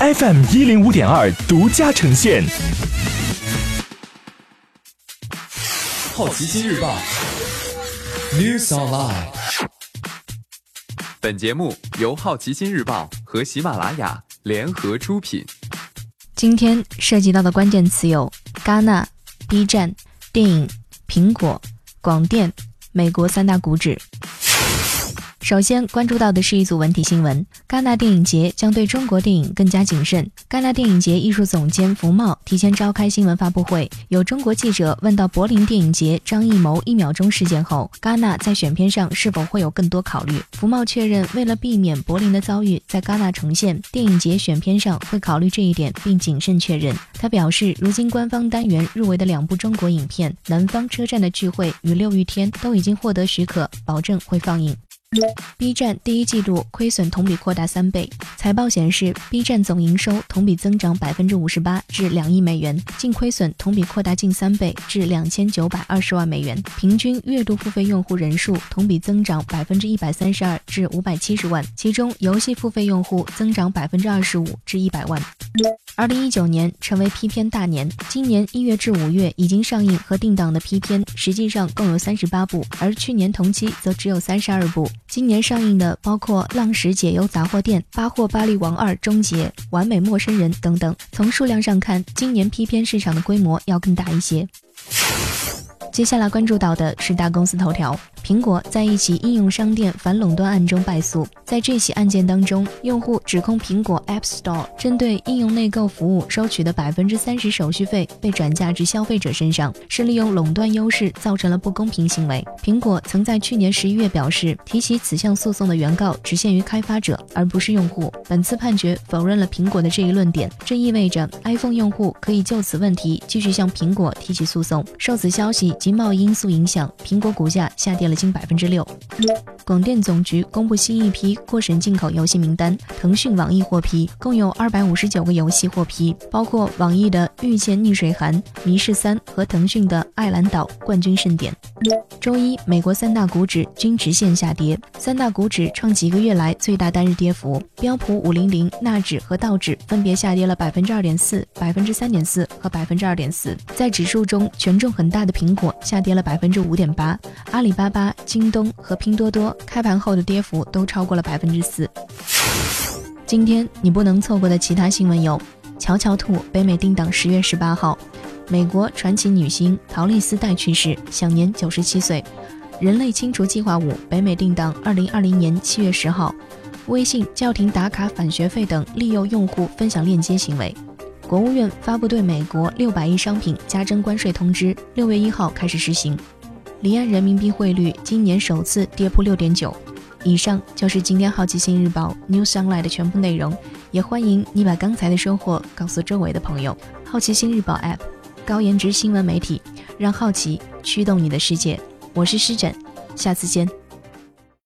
FM 一零五点二独家呈现。好奇心日报，News Online。本节目由好奇心日报和喜马拉雅联合出品。今天涉及到的关键词有：戛纳、B 站、电影、苹果、广电、美国三大股指。首先关注到的是一组文体新闻：戛纳电影节将对中国电影更加谨慎。戛纳电影节艺术总监福茂提前召开新闻发布会，有中国记者问到柏林电影节张艺谋一秒钟事件后，戛纳在选片上是否会有更多考虑？福茂确认，为了避免柏林的遭遇在戛纳重现，电影节选片上会考虑这一点，并谨慎确认。他表示，如今官方单元入围的两部中国影片《南方车站的聚会》与《六欲天》都已经获得许可，保证会放映。B 站第一季度亏损同比扩大三倍。财报显示，B 站总营收同比增长百分之五十八，至两亿美元，净亏损同比扩大近三倍，至两千九百二十万美元。平均月度付费用户人数同比增长百分之一百三十二，至五百七十万，其中游戏付费用户增长百分之二十五，至一百万。二零一九年成为 P 片大年，今年一月至五月已经上映和定档的 P 片实际上共有三十八部，而去年同期则只有三十二部。今年上映的包括《浪石解忧杂货店》《巴霍巴利王二终结》《完美陌生人》等等。从数量上看，今年 P 片市场的规模要更大一些。接下来关注到的是大公司头条。苹果在一起应用商店反垄断案中败诉。在这起案件当中，用户指控苹果 App Store 针对应用内购服务收取的百分之三十手续费被转嫁至消费者身上，是利用垄断优势造成了不公平行为。苹果曾在去年十一月表示，提起此项诉讼的原告只限于开发者，而不是用户。本次判决否认了苹果的这一论点，这意味着 iPhone 用户可以就此问题继续向苹果提起诉讼。受此消息及贸易因素影响，苹果股价下跌了。近百分之六。广电总局公布新一批过审进口游戏名单，腾讯、网易获批，共有二百五十九个游戏获批，包括网易的《遇见逆水寒》《迷失三》和腾讯的《艾兰岛冠军盛典》。周一，美国三大股指均直线下跌，三大股指创几个月来最大单日跌幅。标普五零零、纳指和道指分别下跌了百分之二点四、百分之三点四和百分之二点四。在指数中，权重很大的苹果下跌了百分之五点八，阿里巴巴。京东和拼多多开盘后的跌幅都超过了百分之四。今天你不能错过的其他新闻有：乔乔兔北美定档十月十八号；美国传奇女星陶丽丝黛去世，享年九十七岁；人类清除计划五北美定档二零二零年七月十号；微信叫停打卡返学费等利诱用户分享链接行为；国务院发布对美国六百亿商品加征关税通知，六月一号开始实行。离岸人民币汇率今年首次跌破六点九。以上就是今天好奇心日报 News Online 的全部内容，也欢迎你把刚才的收获告诉周围的朋友。好奇心日报 App，高颜值新闻媒体，让好奇驱动你的世界。我是施展，下次见。